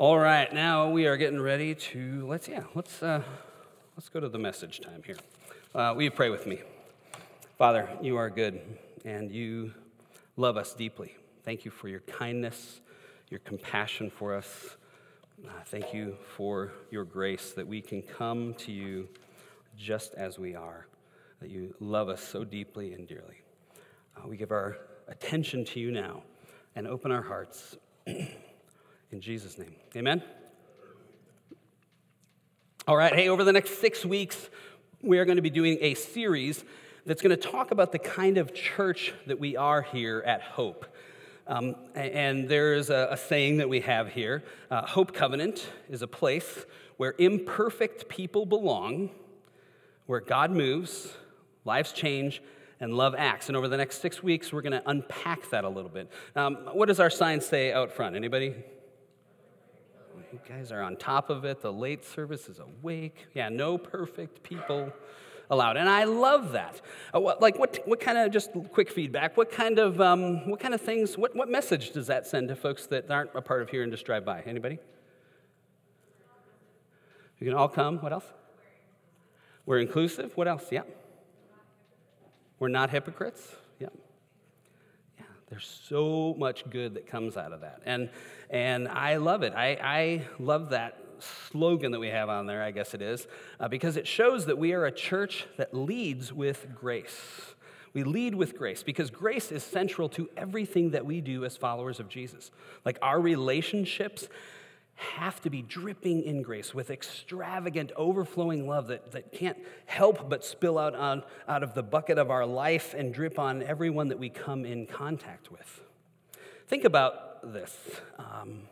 All right, now we are getting ready to let's yeah let's uh, let's go to the message time here. Uh, will you pray with me? Father, you are good and you love us deeply. Thank you for your kindness, your compassion for us. Uh, thank you for your grace that we can come to you just as we are. That you love us so deeply and dearly. Uh, we give our attention to you now and open our hearts. In Jesus' name. Amen. All right, hey, over the next six weeks, we are going to be doing a series that's going to talk about the kind of church that we are here at Hope. Um, and there's a, a, saying that we have here uh, Hope Covenant is a place where imperfect people belong, where God moves, lives change, and love acts. And over the next six weeks, we're going to unpack that a little bit. Um, what does our sign say out front? Anybody? You guys are on top of it. The late service is awake. Yeah, no perfect people allowed. And I love that. Uh, like, what, what kind of, just quick feedback, what kind of, um, what kind of things, what, what message does that send to folks that aren't a part of here and just drive by? Anybody? You can all come. What else? We're inclusive. What else? Yeah. We're not hypocrites. There's so much good that comes out of that. And and I love it. I, I love that slogan that we have on there, I guess it is, uh, because it shows that we are a church that leads with grace. We lead with grace because grace is central to everything that we do as followers of Jesus. Like our relationships have to be dripping in grace with extravagant, overflowing love that, that can't help but spill out, on, out of the bucket of our life and drip on everyone that we come in contact with. Think about this um,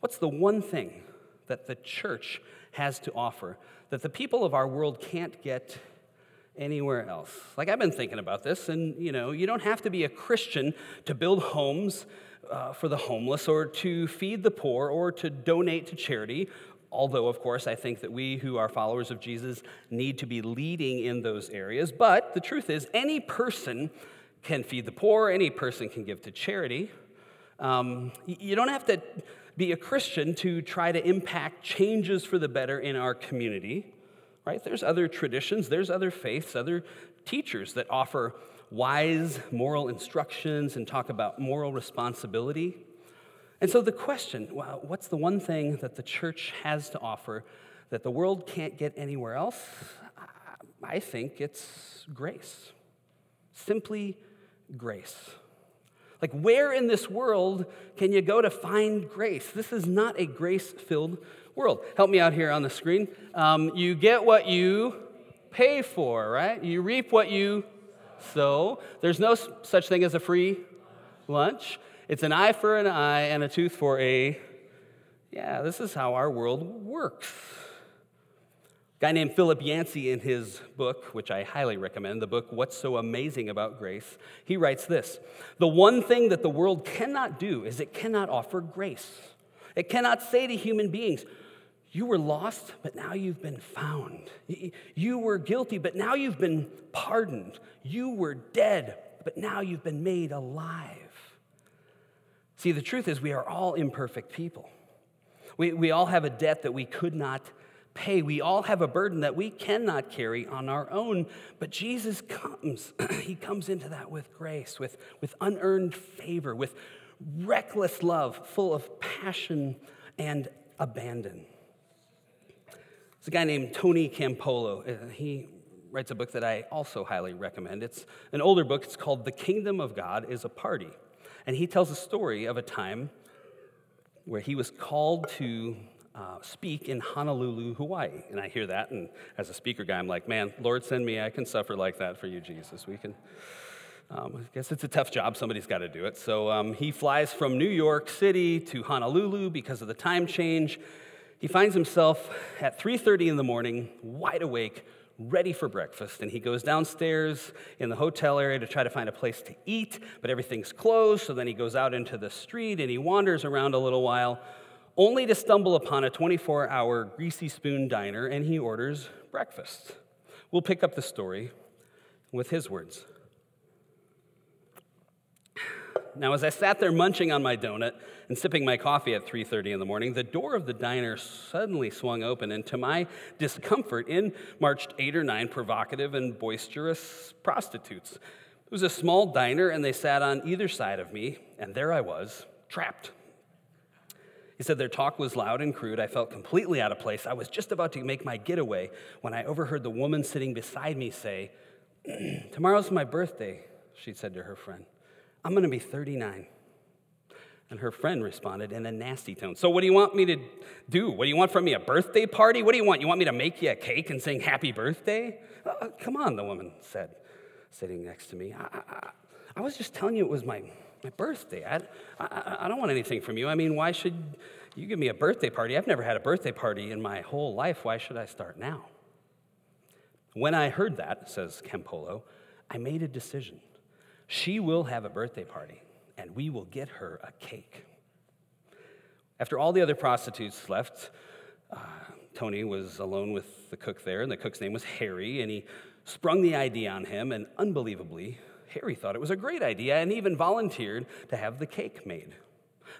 what's the one thing that the church has to offer that the people of our world can't get anywhere else? Like, I've been thinking about this, and you know, you don't have to be a Christian to build homes. Uh, for the homeless, or to feed the poor, or to donate to charity, although, of course, I think that we who are followers of Jesus need to be leading in those areas. But the truth is, any person can feed the poor, any person can give to charity. Um, you don't have to be a Christian to try to impact changes for the better in our community, right? There's other traditions, there's other faiths, other teachers that offer wise moral instructions and talk about moral responsibility. And so the question well, what's the one thing that the church has to offer that the world can't get anywhere else? I think it's grace. Simply grace. Like, where in this world can you go to find grace? This is not a grace filled world. Help me out here on the screen. Um, you get what you pay for, right? You reap what you sow. There's no such thing as a free lunch. It's an eye for an eye and a tooth for a. Yeah, this is how our world works guy named Philip Yancey, in his book, which I highly recommend, the book What's So Amazing About Grace, he writes this The one thing that the world cannot do is it cannot offer grace. It cannot say to human beings, You were lost, but now you've been found. You were guilty, but now you've been pardoned. You were dead, but now you've been made alive. See, the truth is, we are all imperfect people. We, we all have a debt that we could not pay. We all have a burden that we cannot carry on our own, but Jesus comes. he comes into that with grace, with, with unearned favor, with reckless love, full of passion and abandon. There's a guy named Tony Campolo. Uh, he writes a book that I also highly recommend. It's an older book. It's called The Kingdom of God is a Party. And he tells a story of a time where he was called to uh, speak in Honolulu, Hawaii. And I hear that, and as a speaker guy, I'm like, man, Lord, send me. I can suffer like that for you, Jesus. We can. Um, I guess it's a tough job. Somebody's got to do it. So um, he flies from New York City to Honolulu because of the time change. He finds himself at 3:30 in the morning, wide awake, ready for breakfast. And he goes downstairs in the hotel area to try to find a place to eat, but everything's closed. So then he goes out into the street and he wanders around a little while only to stumble upon a 24 hour greasy spoon diner and he orders breakfast. We'll pick up the story with his words. Now, as I sat there munching on my donut and sipping my coffee at 3:30 in the morning, the door of the diner suddenly swung open, and to my discomfort, in marched eight or nine provocative and boisterous prostitutes. It was a small diner, and they sat on either side of me, and there I was, trapped. He said their talk was loud and crude. I felt completely out of place. I was just about to make my getaway when I overheard the woman sitting beside me say, Tomorrow's my birthday, she said to her friend. I'm going to be 39. And her friend responded in a nasty tone. So, what do you want me to do? What do you want from me? A birthday party? What do you want? You want me to make you a cake and sing happy birthday? Uh, uh come on, the woman said, sitting next to me. I, I, I was just telling you it was my, my birthday. I, I, I don't want anything from you. I mean, why should you give me a birthday party? I've never had a birthday party in my whole life. Why should I start now? When I heard that, says Campolo, I made a decision. She will have a birthday party, and we will get her a cake. After all the other prostitutes left, uh, Tony was alone with the cook there, and the cook's name was Harry, and he sprung the idea on him, and unbelievably, Harry thought it was a great idea and even volunteered to have the cake made.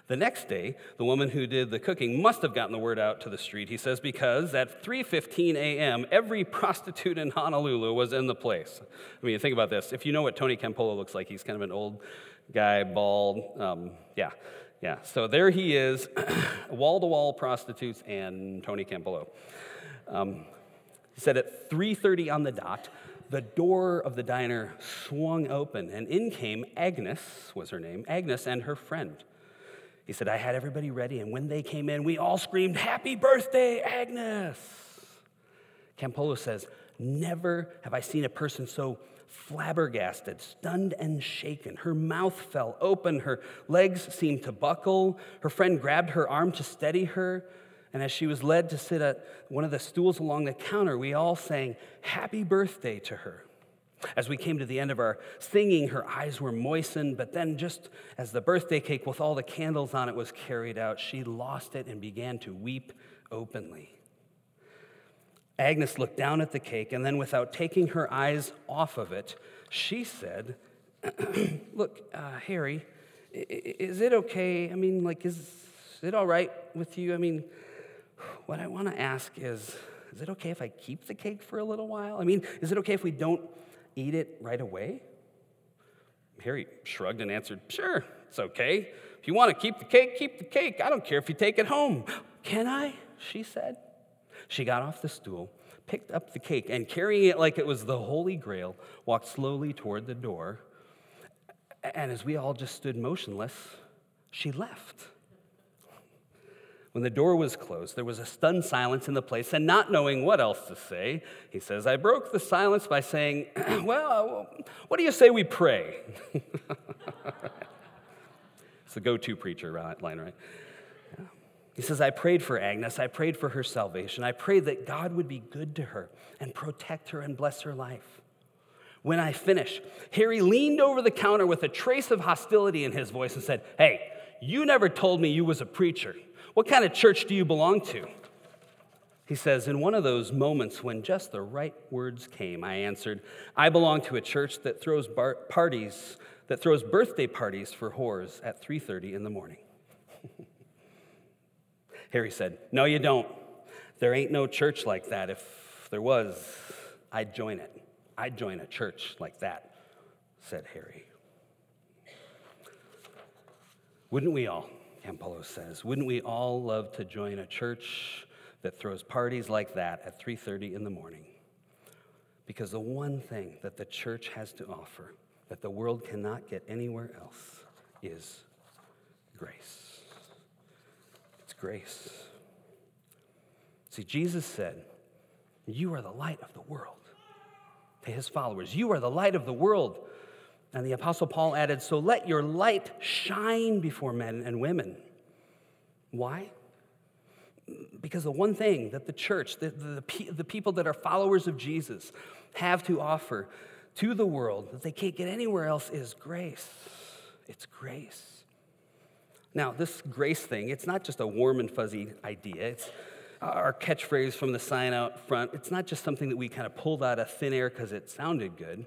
The next day, the woman who did the cooking must have gotten the word out to the street, he says, because at 3:15 a.m., every prostitute in Honolulu was in the place. I mean, think about this. If you know what Tony Campolo looks like, he's kind of an old guy, bald. Um, yeah, yeah. So there he is, wall-to-wall prostitutes and Tony Campolo. Um, he said at 3:30 on the dot, the door of the diner swung open, and in came Agnes, was her name, Agnes and her friend. He said, I had everybody ready, and when they came in, we all screamed, Happy birthday, Agnes! Campolo says, Never have I seen a person so flabbergasted, stunned, and shaken. Her mouth fell open, her legs seemed to buckle. Her friend grabbed her arm to steady her. And as she was led to sit at one of the stools along the counter, we all sang happy birthday to her. As we came to the end of our singing, her eyes were moistened, but then, just as the birthday cake with all the candles on it was carried out, she lost it and began to weep openly. Agnes looked down at the cake, and then, without taking her eyes off of it, she said, Look, uh, Harry, is it okay? I mean, like, is it all right with you? I mean, what I want to ask is, is it okay if I keep the cake for a little while? I mean, is it okay if we don't eat it right away? Harry shrugged and answered, Sure, it's okay. If you want to keep the cake, keep the cake. I don't care if you take it home. Can I? She said. She got off the stool, picked up the cake, and carrying it like it was the Holy Grail, walked slowly toward the door. And as we all just stood motionless, she left. When the door was closed, there was a stunned silence in the place, and not knowing what else to say, he says, I broke the silence by saying, Well, what do you say we pray? it's the go to preacher line, right? He says, I prayed for Agnes. I prayed for her salvation. I prayed that God would be good to her and protect her and bless her life. When I finished, Harry leaned over the counter with a trace of hostility in his voice and said, Hey, you never told me you was a preacher. What kind of church do you belong to? He says, In one of those moments when just the right words came, I answered, I belong to a church that throws bar- parties, that throws birthday parties for whores at 3:30 in the morning. Harry said, No, you don't. There ain't no church like that. If there was, I'd join it. I'd join a church like that, said Harry. Wouldn't we all? Campolo says. Wouldn't we all love to join a church that throws parties like that at 3:30 in the morning? Because the one thing that the church has to offer that the world cannot get anywhere else is grace. It's grace. See, Jesus said, You are the light of the world. To his followers, You are the light of the world. And the Apostle Paul added, So let your light shine before men and women. Why? Because the one thing that the church, the, the, the, people that are followers of Jesus, have to offer to the world that they can't get anywhere else is grace. It's grace. Now, this grace thing, it's not just a warm and fuzzy idea. It's, our catchphrase from the sign out front, it's not just something that we kind of pulled out of thin air because it sounded good.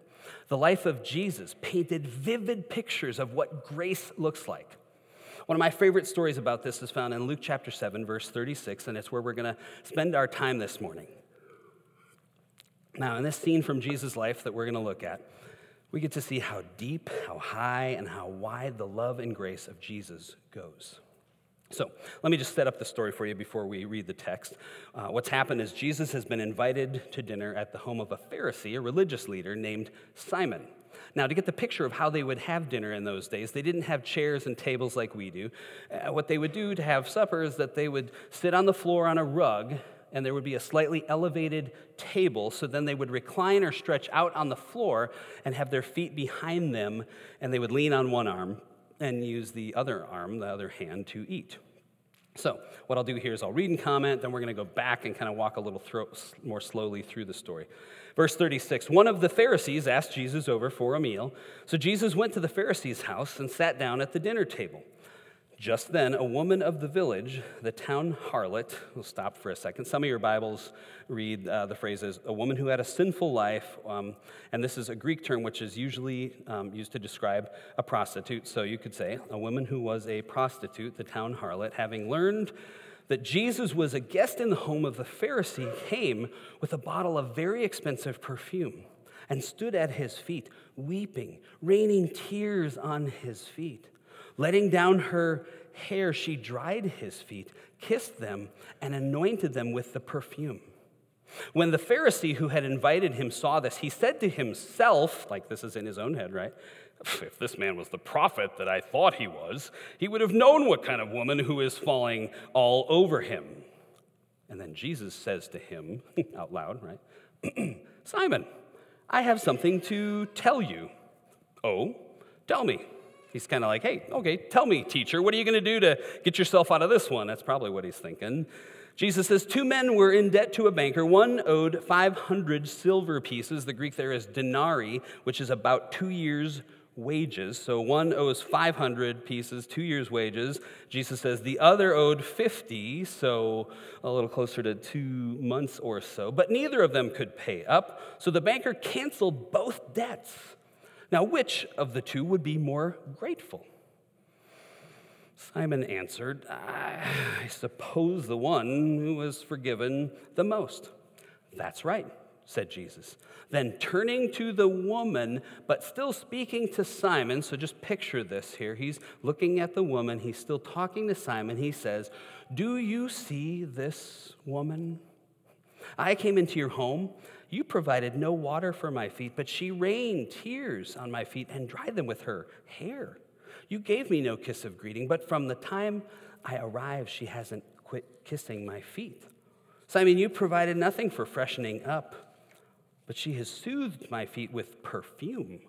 The life of Jesus painted vivid pictures of what grace looks like. One of my favorite stories about this is found in Luke chapter 7, verse 36, and it's where we're going to spend our time this morning. Now, in this scene from Jesus' life that we're going to look at, we get to see how deep, how high, and how wide the love and grace of Jesus goes. So, let me just set up the story for you before we read the text. Uh, what's happened is Jesus has been invited to dinner at the home of a Pharisee, a religious leader named Simon. Now, to get the picture of how they would have dinner in those days, they didn't have chairs and tables like we do. Uh, what they would do to have supper is that they would sit on the floor on a rug and there would be a slightly elevated table. So then they would recline or stretch out on the floor and have their feet behind them, and they would lean on one arm and use the other arm, the other hand, to eat. So, what I'll do here is I'll read and comment, then we're going to go back and kind of walk a little thro- more slowly through the story. Verse 36 One of the Pharisees asked Jesus over for a meal. So Jesus went to the Pharisee's house and sat down at the dinner table. Just then, a woman of the village, the town harlot, we'll stop for a second. Some of your Bibles read uh, the phrases, a woman who had a sinful life. Um, and this is a Greek term which is usually um, used to describe a prostitute. So you could say, a woman who was a prostitute, the town harlot, having learned that Jesus was a guest in the home of the Pharisee, came with a bottle of very expensive perfume and stood at his feet, weeping, raining tears on his feet. Letting down her hair, she dried his feet, kissed them, and anointed them with the perfume. When the Pharisee who had invited him saw this, he said to himself, like this is in his own head, right? If this man was the prophet that I thought he was, he would have known what kind of woman who is falling all over him. And then Jesus says to him, out loud, right? Simon, I have something to tell you. Oh, tell me. He's kind of like, hey, okay, tell me, teacher, what are you going to do to get yourself out of this one? That's probably what he's thinking. Jesus says, Two men were in debt to a banker. One owed 500 silver pieces. The Greek there is denarii, which is about two years' wages. So one owes 500 pieces, two years' wages. Jesus says the other owed 50, so a little closer to two months or so. But neither of them could pay up. So the banker canceled both debts. Now, which of the two would be more grateful? Simon answered, I suppose the one who was forgiven the most. That's right, said Jesus. Then turning to the woman, but still speaking to Simon, so just picture this here. He's looking at the woman, he's still talking to Simon. He says, Do you see this woman? I came into your home. You provided no water for my feet, but she rained tears on my feet and dried them with her hair. You gave me no kiss of greeting, but from the time I arrived, she hasn't quit kissing my feet. Simon, you provided nothing for freshening up, but she has soothed my feet with perfume.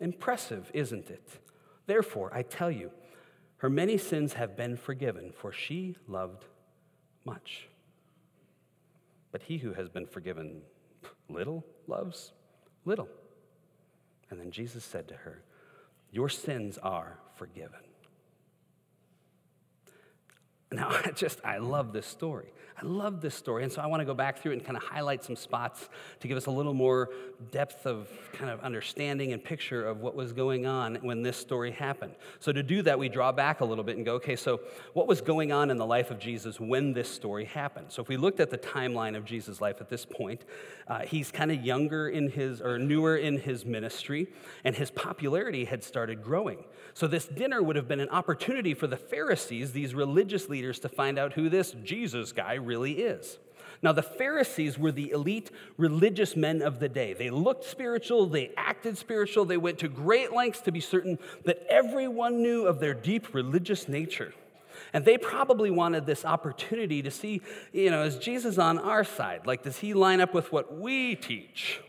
Impressive, isn't it? Therefore, I tell you, her many sins have been forgiven, for she loved much. But he who has been forgiven Little loves little. And then Jesus said to her, Your sins are forgiven. Now, I just, I love this story. I love this story. And so I want to go back through it and kind of highlight some spots to give us a little more depth of kind of understanding and picture of what was going on when this story happened. So to do that, we draw back a little bit and go, okay, so what was going on in the life of Jesus when this story happened? So if we looked at the timeline of Jesus' life at this point, uh, he's kind of younger in his, or newer in his ministry, and his popularity had started growing. So this dinner would have been an opportunity for the Pharisees, these religious leaders, to find out who this Jesus guy really is. Now, the Pharisees were the elite religious men of the day. They looked spiritual, they acted spiritual, they went to great lengths to be certain that everyone knew of their deep religious nature. And they probably wanted this opportunity to see, you know, is Jesus on our side? Like, does he line up with what we teach?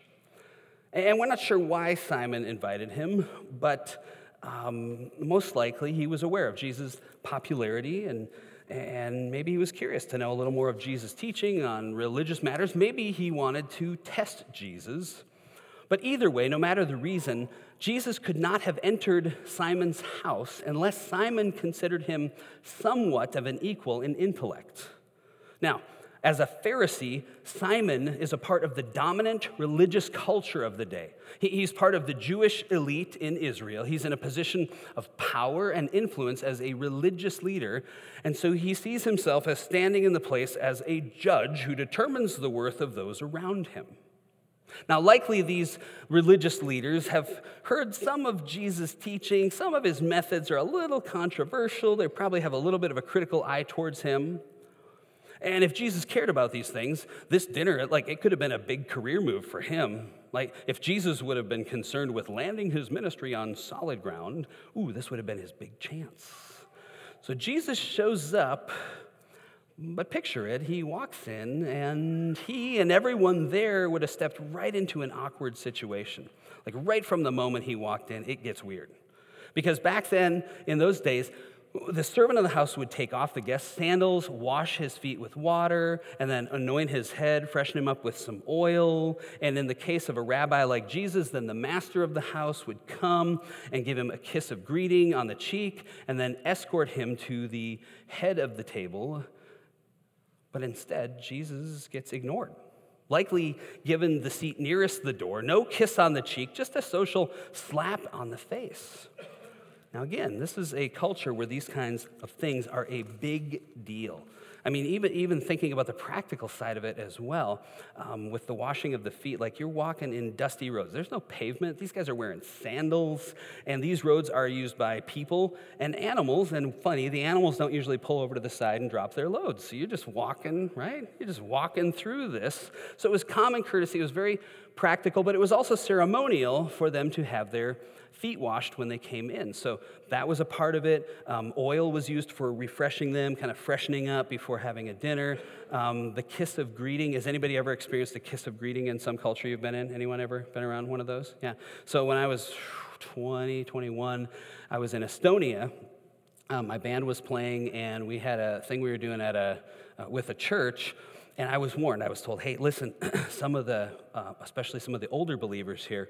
And we're not sure why Simon invited him, but um, most likely he was aware of Jesus' popularity and and maybe he was curious to know a little more of Jesus' teaching on religious matters. Maybe he wanted to test Jesus. But either way, no matter the reason, Jesus could not have entered Simon's house unless Simon considered him somewhat of an equal in intellect. Now, As a Pharisee, Simon is a part of the dominant religious culture of the day. He's part of the Jewish elite in Israel. He's in a position of power and influence as a religious leader. And so he sees himself as standing in the place as a judge who determines the worth of those around him. Now, likely these religious leaders have heard some of Jesus' teaching. Some of his methods are a little controversial. They probably have a little bit of a critical eye towards him. And if Jesus cared about these things, this dinner, like, it could have been a big career move for him. Like, if Jesus would have been concerned with landing his ministry on solid ground, ooh, this would have been his big chance. So Jesus shows up, but picture it, he walks in, and he and everyone there would have stepped right into an awkward situation. Like, right from the moment he walked in, it gets weird. Because back then, in those days, the servant of the house would take off the guest's sandals, wash his feet with water, and then anoint his head, freshen him up with some oil. And in the case of a rabbi like Jesus, then the master of the house would come and give him a kiss of greeting on the cheek, and then escort him to the head of the table. But instead, Jesus gets ignored likely given the seat nearest the door, no kiss on the cheek, just a social slap on the face. Now, again, this is a culture where these kinds of things are a big deal. I mean, even, even thinking about the practical side of it as well, um, with the washing of the feet, like you're walking in dusty roads. There's no pavement. These guys are wearing sandals, and these roads are used by people and animals. And funny, the animals don't usually pull over to the side and drop their loads. So you're just walking, right? You're just walking through this. So it was common courtesy. It was very practical, but it was also ceremonial for them to have their feet washed when they came in. So that was a part of it. Um, oil was used for refreshing them, kind of freshening up before having a dinner. Um, the kiss of greeting. Has anybody ever experienced the kiss of greeting in some culture you've been in? Anyone ever been around one of those? Yeah. So when I was 20, 21, I was in Estonia. Um, my band was playing, and we had a thing we were doing at a, uh, with a church. And I was warned. I was told, "Hey, listen, some of the, uh, especially some of the older believers here,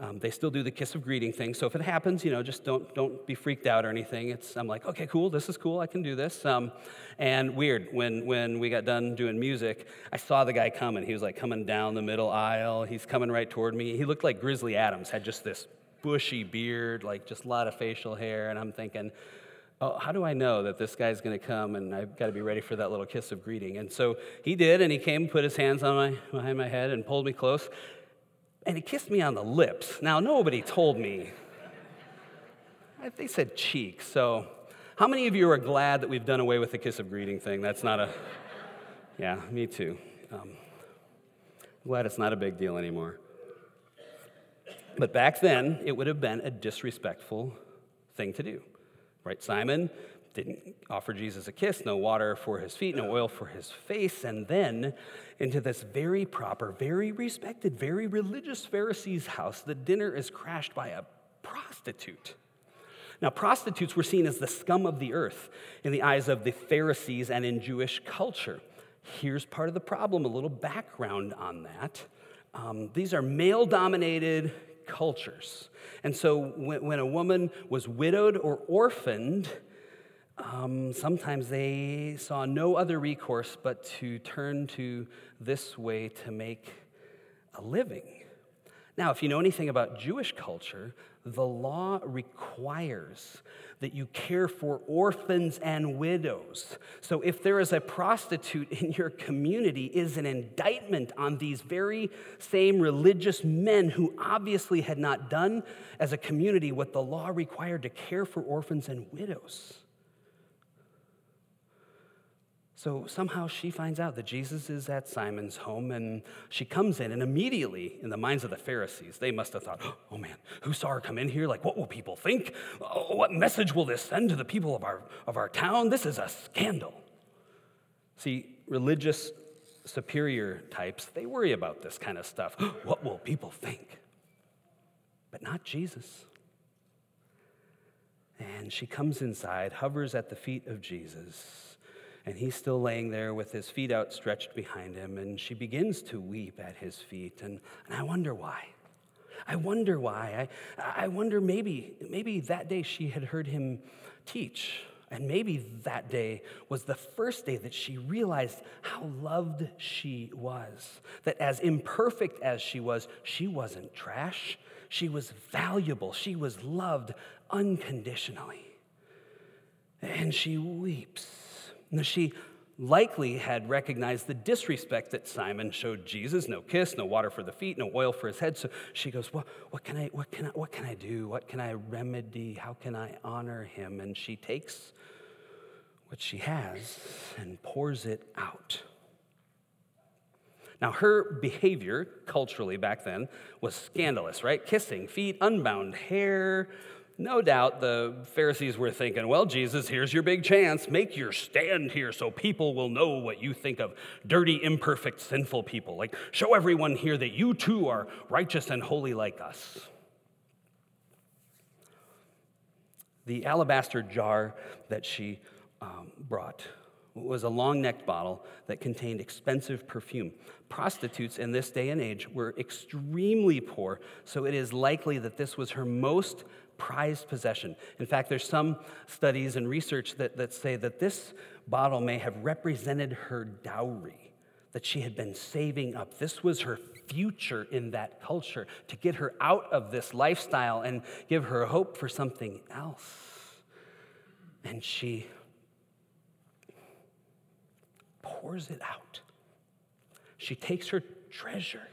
um, they still do the kiss of greeting thing. So if it happens, you know, just don't, don't be freaked out or anything. It's, I'm like, okay, cool, this is cool, I can do this. Um, and weird, when, when we got done doing music, I saw the guy coming. He was like coming down the middle aisle. He's coming right toward me. He looked like Grizzly Adams, had just this bushy beard, like just a lot of facial hair. And I'm thinking, oh, how do I know that this guy's going to come and I've got to be ready for that little kiss of greeting? And so he did, and he came, put his hands on my, behind my head, and pulled me close and he kissed me on the lips. Now, nobody told me. They said cheek. So, how many of you are glad that we've done away with the kiss of greeting thing? That's not a. Yeah, me too. Um, glad it's not a big deal anymore. But back then, it would have been a disrespectful thing to do. Right? Simon didn't offer Jesus a kiss, no water for his feet, no oil for his face. And then into this very proper, very respected, very religious Pharisee's house, the dinner is crashed by a prostitute. Now, prostitutes were seen as the scum of the earth in the eyes of the Pharisees and in Jewish culture. Here's part of the problem, a little background on that. Um, these are male dominated cultures. And so when, when, a woman was widowed or orphaned, um, sometimes they saw no other recourse but to turn to this way to make a living. Now, if you know anything about Jewish culture, the law requires that you care for orphans and widows. So if there is a prostitute in your community is an indictment on these very same religious men who obviously had not done as a community what the law required to care for orphans and widows. So somehow she finds out that Jesus is at Simon's home and she comes in, and immediately, in the minds of the Pharisees, they must have thought, oh man, who saw her come in here? Like, what will people think? Oh, what message will this send to the people of our, of our town? This is a scandal. See, religious superior types, they worry about this kind of stuff. what will people think? But not Jesus. And she comes inside, hovers at the feet of Jesus and he's still laying there with his feet outstretched behind him, and she begins to weep at his feet. And, and I wonder why. I wonder why. I, I wonder maybe, maybe that day she had heard him teach And maybe that day was the first day that she realized how loved she was. That as imperfect as she was, she wasn't trash. She was valuable. She was loved unconditionally. And she weeps. Now, she likely had recognized the disrespect that Simon showed Jesus no kiss, no water for the feet, no oil for his head. So she goes, well, what, can I, what, can I, what can I do? What can I remedy? How can I honor him? And she takes what she has and pours it out. Now, her behavior culturally back then was scandalous, right? Kissing, feet, unbound hair, no doubt the Pharisees were thinking, well, Jesus, here's your big chance. Make your stand here so people will know what you think of dirty, imperfect, sinful people. Like, show everyone here that you too are righteous and holy like us. The alabaster jar that she um, brought was a long necked bottle that contained expensive perfume. Prostitutes in this day and age were extremely poor, so it is likely that this was her most prized possession. In fact, there's some studies and research that, that say that this bottle may have represented her dowry that she had been saving up. This was her future in that culture to get her out of this lifestyle and give her hope for something else. And she pours it out. She takes her treasure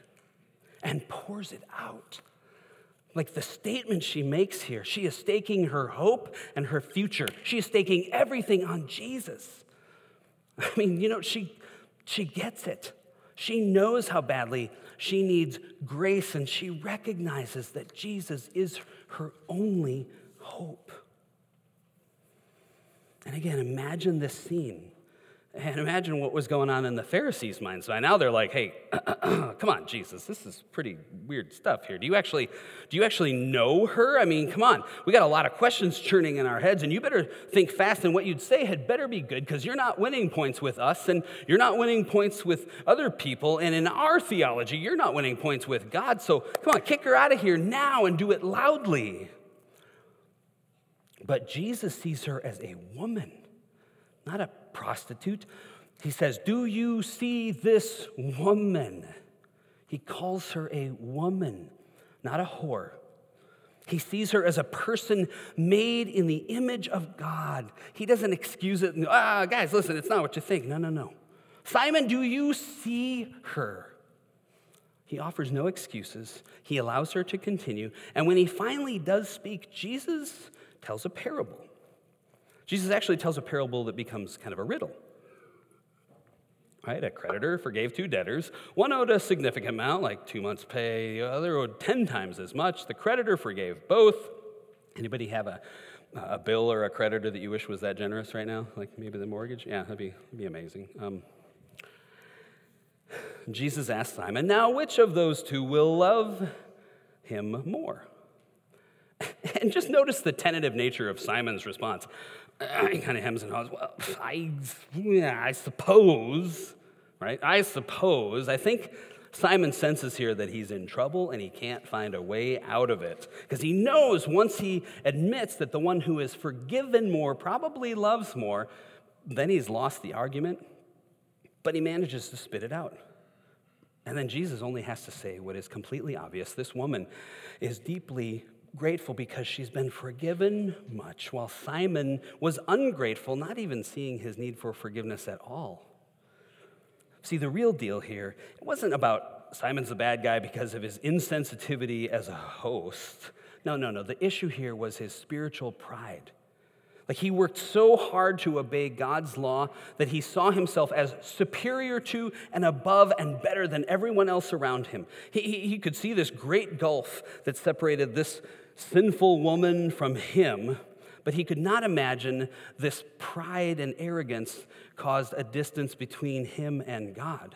and pours it out like the statement she makes here, she is staking her hope and her future. She is staking everything on Jesus. I mean, you know, she, she gets it. She knows how badly she needs grace, and she recognizes that Jesus is her only hope. And again, imagine this scene. And imagine what was going on in the Pharisees' minds. By now they're like, hey, come on, Jesus, this is pretty weird stuff here. Do you actually do you actually know her? I mean, come on. We got a lot of questions churning in our heads, and you better think fast, and what you'd say had better be good, because you're not winning points with us, and you're not winning points with other people, and in our theology, you're not winning points with God. So come on, kick her out of here now and do it loudly. But Jesus sees her as a woman, not a prostitute. He says, Do you see this woman? He calls her a woman, not a whore. He sees her as a person made in the image of God. He doesn't excuse it. Ah, guys, listen, it's not what you think. No, no, no. Simon, do you see her? He offers no excuses. He allows her to continue. And when he finally does speak, Jesus tells a parable. Jesus actually tells a parable that becomes kind of a riddle. Right? A creditor forgave two debtors. One owed a significant amount, like two months' pay. The other owed 10 times as much. The creditor forgave both. Anybody have a, a bill or a creditor that you wish was that generous right now? Like maybe the mortgage? Yeah, that'd be, that'd be amazing. Um, Jesus asked Simon, Now which of those two will love him more? And just notice the tentative nature of Simon's response. He kind of hems and haws. Well, I, yeah, I suppose, right? I suppose. I think Simon senses here that he's in trouble and he can't find a way out of it. Because he knows once he admits that the one who is forgiven more probably loves more, then he's lost the argument. But he manages to spit it out. And then Jesus only has to say what is completely obvious. This woman is deeply grateful because she's been forgiven much, while Simon was ungrateful, not even seeing his need for forgiveness at all. See, the real deal here, it wasn't about Simon's a bad guy because of his insensitivity as a host. No, no, no. The issue here was his spiritual pride. Like he worked so hard to obey God's law that he saw himself as superior to and above and better than everyone else around him. He, he, he could see this great gulf that separated this sinful woman from him, but he could not imagine this pride and arrogance caused a distance between him and God.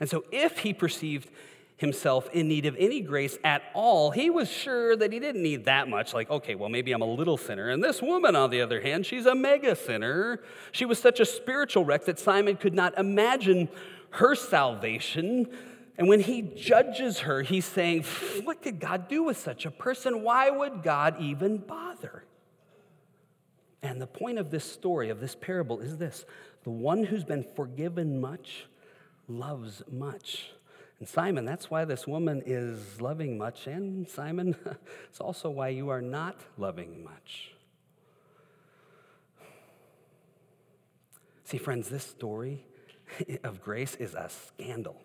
And so, if he perceived himself in need of any grace at all, he was sure that he didn't need that much. Like, okay, well, maybe I'm a little sinner. And this woman, on the other hand, she's a mega sinner. She was such a spiritual wreck that Simon could not imagine her salvation and when he judges her, he's saying, What could God do with such a person? Why would God even bother? And the point of this story, of this parable, is this the one who's been forgiven much loves much. And Simon, that's why this woman is loving much. And Simon, it's also why you are not loving much. See, friends, this story of grace is a scandal.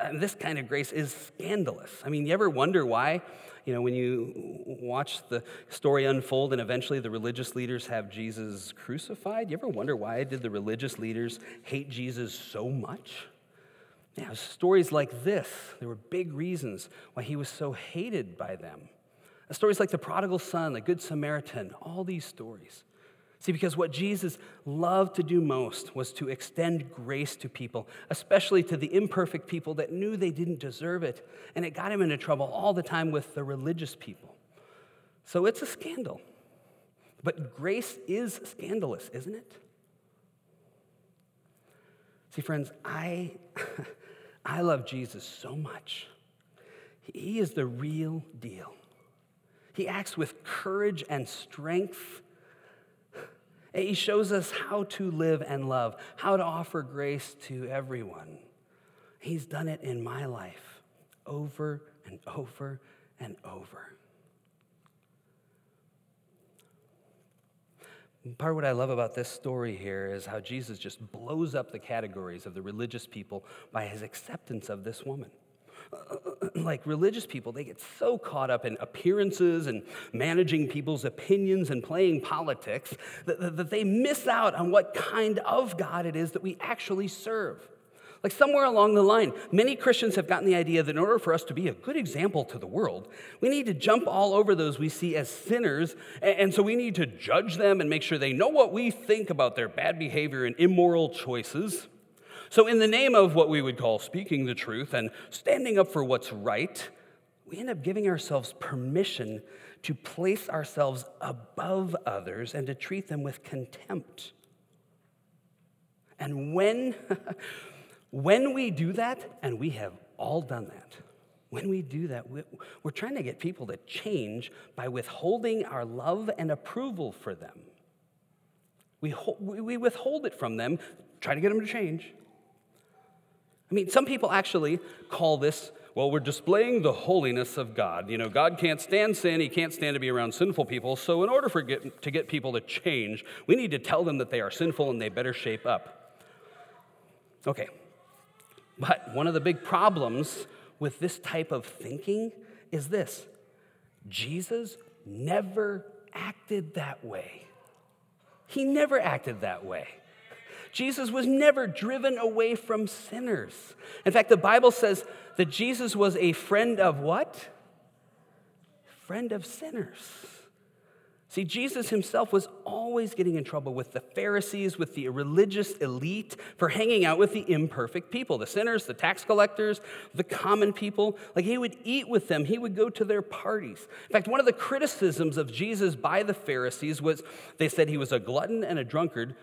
And this kind of grace is scandalous. I mean, you ever wonder why? You know, when you watch the story unfold and eventually the religious leaders have Jesus crucified, you ever wonder why did the religious leaders hate Jesus so much? Yeah, stories like this, there were big reasons why he was so hated by them. Stories like the prodigal son, the good Samaritan, all these stories. See, because what Jesus loved to do most was to extend grace to people, especially to the imperfect people that knew they didn't deserve it. And it got him into trouble all the time with the religious people. So it's a scandal. But grace is scandalous, isn't it? See, friends, I, I love Jesus so much. He is the real deal. He acts with courage and strength he shows us how to live and love, how to offer grace to everyone. He's done it in my life over and over and over. Part of what I love about this story here is how Jesus just blows up the categories of the religious people by his acceptance of this woman. like religious people, they get so caught up in appearances and managing people's opinions and playing politics that, that they miss out on what kind of God it is that we actually serve. Like somewhere along the line, many Christians have gotten the idea that in order for us to be a good example to the world, we need to jump all over those we see as sinners. And so we need to judge them and make sure they know what we think about their bad behavior and immoral choices. So, in the name of what we would call speaking the truth and standing up for what's right, we end up giving ourselves permission to place ourselves above others and to treat them with contempt. And when, when we do that, and we have all done that, when we do that, we're trying to get people to change by withholding our love and approval for them. We, we withhold it from them, try to get them to change. I mean, some people actually call this, well, we're displaying the holiness of God. You know, God can't stand sin, He can't stand to be around sinful people. So, in order for get, to get people to change, we need to tell them that they are sinful and they better shape up. Okay. But one of the big problems with this type of thinking is this Jesus never acted that way. He never acted that way. Jesus was never driven away from sinners. In fact, the Bible says that Jesus was a friend of what? Friend of sinners. See, Jesus himself was always getting in trouble with the Pharisees, with the religious elite, for hanging out with the imperfect people, the sinners, the tax collectors, the common people. Like he would eat with them, he would go to their parties. In fact, one of the criticisms of Jesus by the Pharisees was they said he was a glutton and a drunkard,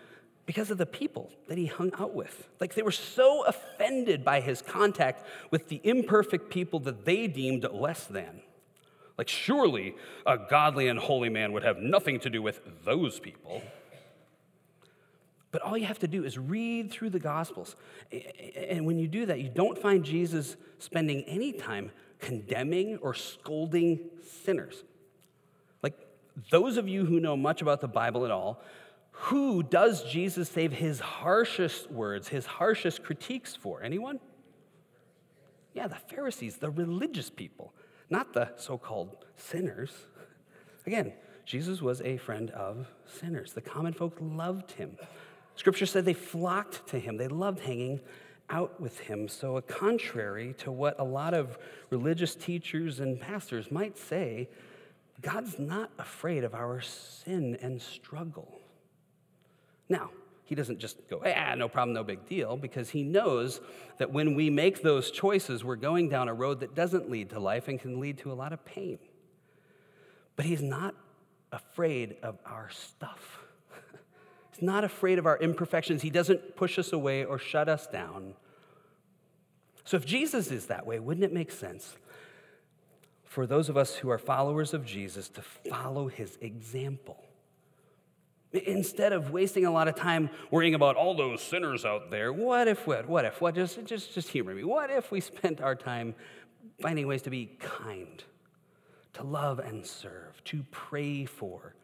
because of the people that he hung out with. Like they were so offended by his contact with the imperfect people that they deemed less than. Like, surely a godly and holy man would have nothing to do with those people. But all you have to do is read through the Gospels. And when you do that, you don't find Jesus spending any time condemning or scolding sinners. Like, those of you who know much about the Bible at all who does Jesus save his harshest words, his harshest critiques for? Anyone? Yeah, the Pharisees, the religious people, not the so called sinners. Again, Jesus was a friend of sinners. The common folk loved him. Scripture said they flocked to him, they loved hanging out with him. So, contrary to what a lot of religious teachers and pastors might say, God's not afraid of our sin and struggle. Now, he doesn't just go, ah, no problem, no big deal, because he knows that when we make those choices, we're going down a road that doesn't lead to life and can lead to a lot of pain. But he's not afraid of our stuff. he's not afraid of our imperfections. He doesn't push us away or shut us down. So, if Jesus is that way, wouldn't it make sense for those of us who are followers of Jesus to follow his example? Instead of wasting a lot of time worrying about all those sinners out there, what if, what, what if, what, just, just, just humor me. What if we spent our time finding ways to be kind, to love and serve, to pray for,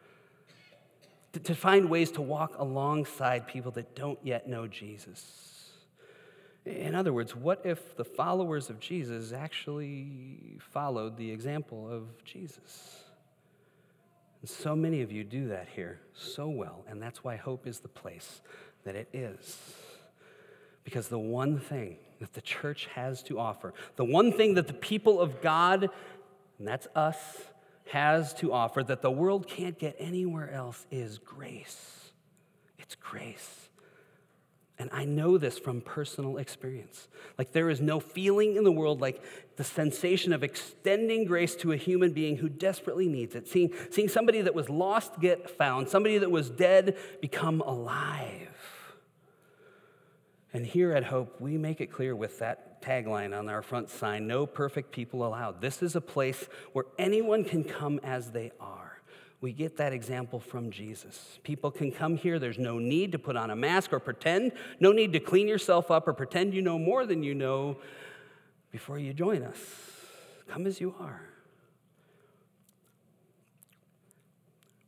to, to find ways to walk alongside people that don't yet know Jesus? In other words, what if the followers of Jesus actually followed the example of Jesus? And so many of you do that here so well, and that's why hope is the place that it is. Because the one thing that the church has to offer, the one thing that the people of God, and that's us, has to offer that the world can't get anywhere else is grace. It's grace. And I know this from personal experience. Like, there is no feeling in the world like the sensation of extending grace to a human being who desperately needs it. Seeing, seeing somebody that was lost get found, somebody that was dead become alive. And here at Hope, we make it clear with that tagline on our front sign no perfect people allowed. This is a place where anyone can come as they are. We get that example from Jesus. People can come here. There's no need to put on a mask or pretend, no need to clean yourself up or pretend you know more than you know before you join us. Come as you are.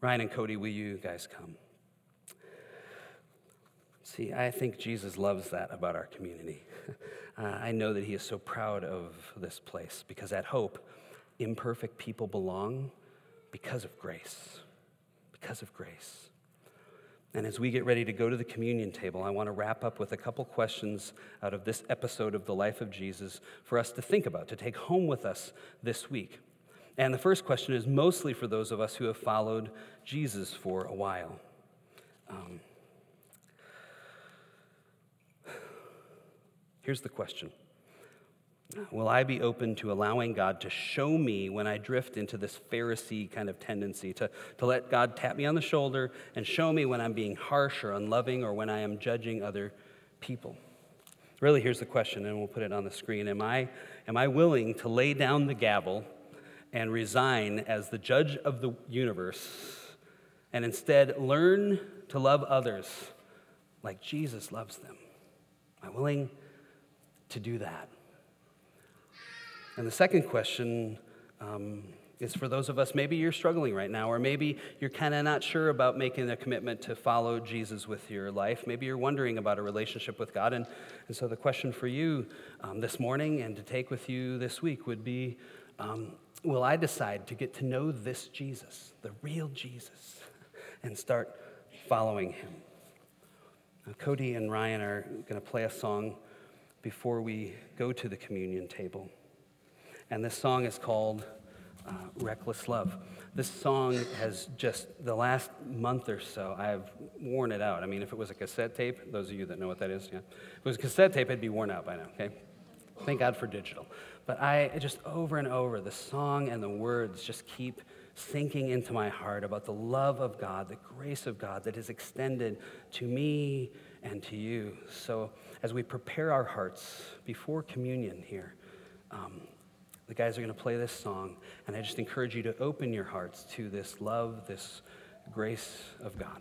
Ryan and Cody, will you guys come? See, I think Jesus loves that about our community. uh, I know that he is so proud of this place because at Hope, imperfect people belong because of grace. Because of grace. And as we get ready to go to the communion table, I want to wrap up with a couple questions out of this episode of the life of Jesus for us to think about, to take home with us this week. And the first question is mostly for those of us who have followed Jesus for a while. Um, here's the question Will I be open to allowing God to show me when I drift into this Pharisee kind of tendency, to, to let God tap me on the shoulder and show me when I'm being harsh or unloving or when I am judging other people? Really, here's the question, and we'll put it on the screen. Am I, am I willing to lay down the gavel and resign as the judge of the universe and instead learn to love others like Jesus loves them? Am I willing to do that? And the second question um, is for those of us, maybe you're struggling right now, or maybe you're kind of not sure about making a commitment to follow Jesus with your life. Maybe you're wondering about a relationship with God. And, and so the question for you um, this morning and to take with you this week would be um, Will I decide to get to know this Jesus, the real Jesus, and start following him? Now, Cody and Ryan are going to play a song before we go to the communion table. And this song is called uh, Reckless Love. This song has just, the last month or so, I've worn it out. I mean, if it was a cassette tape, those of you that know what that is, yeah. If it was a cassette tape, it'd be worn out by now, okay? Thank God for digital. But I just over and over, the song and the words just keep sinking into my heart about the love of God, the grace of God that is extended to me and to you. So as we prepare our hearts before communion here, um, the guys are going to play this song, and I just encourage you to open your hearts to this love, this grace of God.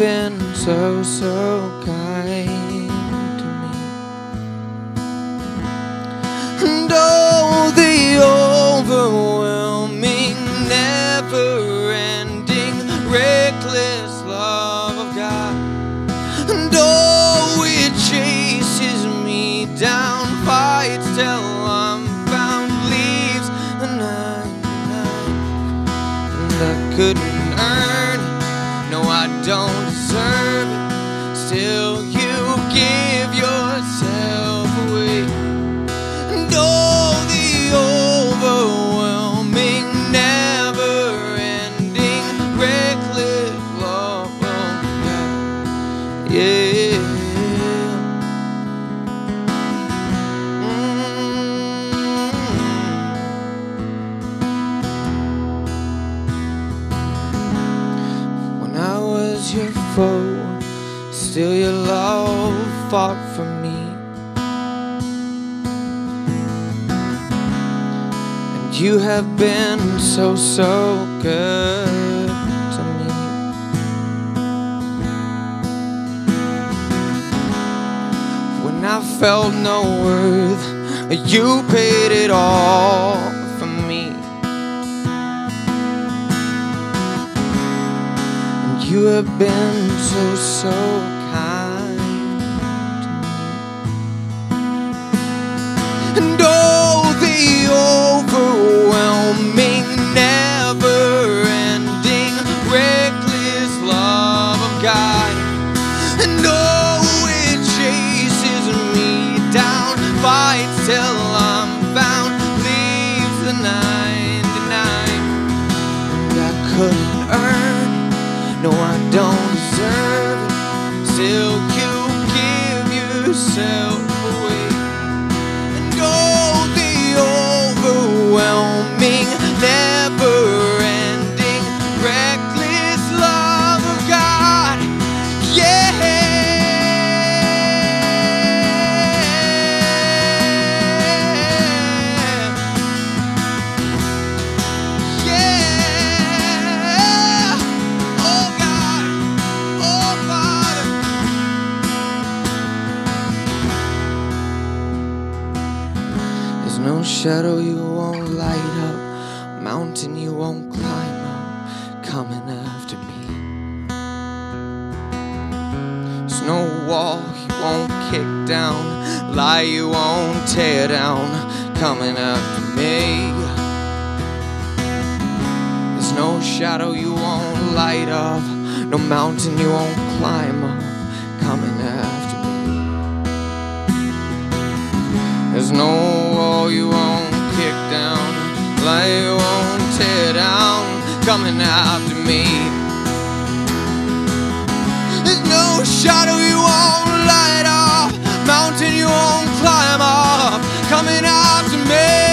been so, so kind to me. And oh, the overwhelming, never ending, reckless love of God. And oh, it chases me down, fights till I'm found, leaves and I, And I couldn't earn, no, I don't. You have been so, so good to me. When I felt no worth, you paid it all for me. And you have been so, so kind to me. And oh, the overwhelming, shadow you won't light up, no mountain you won't climb up, coming after me. There's no wall you won't kick down, lie you won't tear down, coming after me. There's no shadow you won't light up, mountain you won't climb up, coming after me.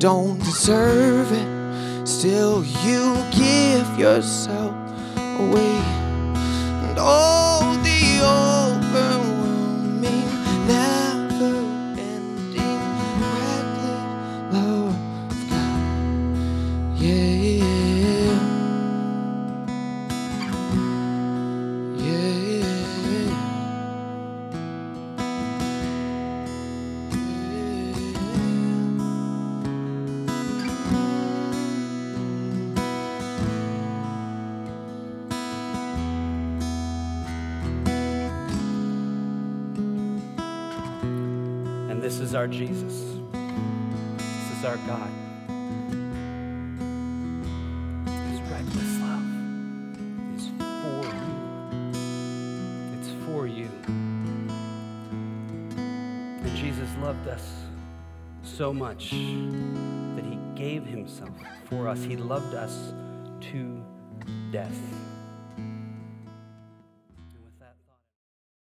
Don't deserve it. Still, you give yourself away. And all our Jesus. This is our God. His reckless love is for you. It's for you. And Jesus loved us so much that he gave himself for us. He loved us to death.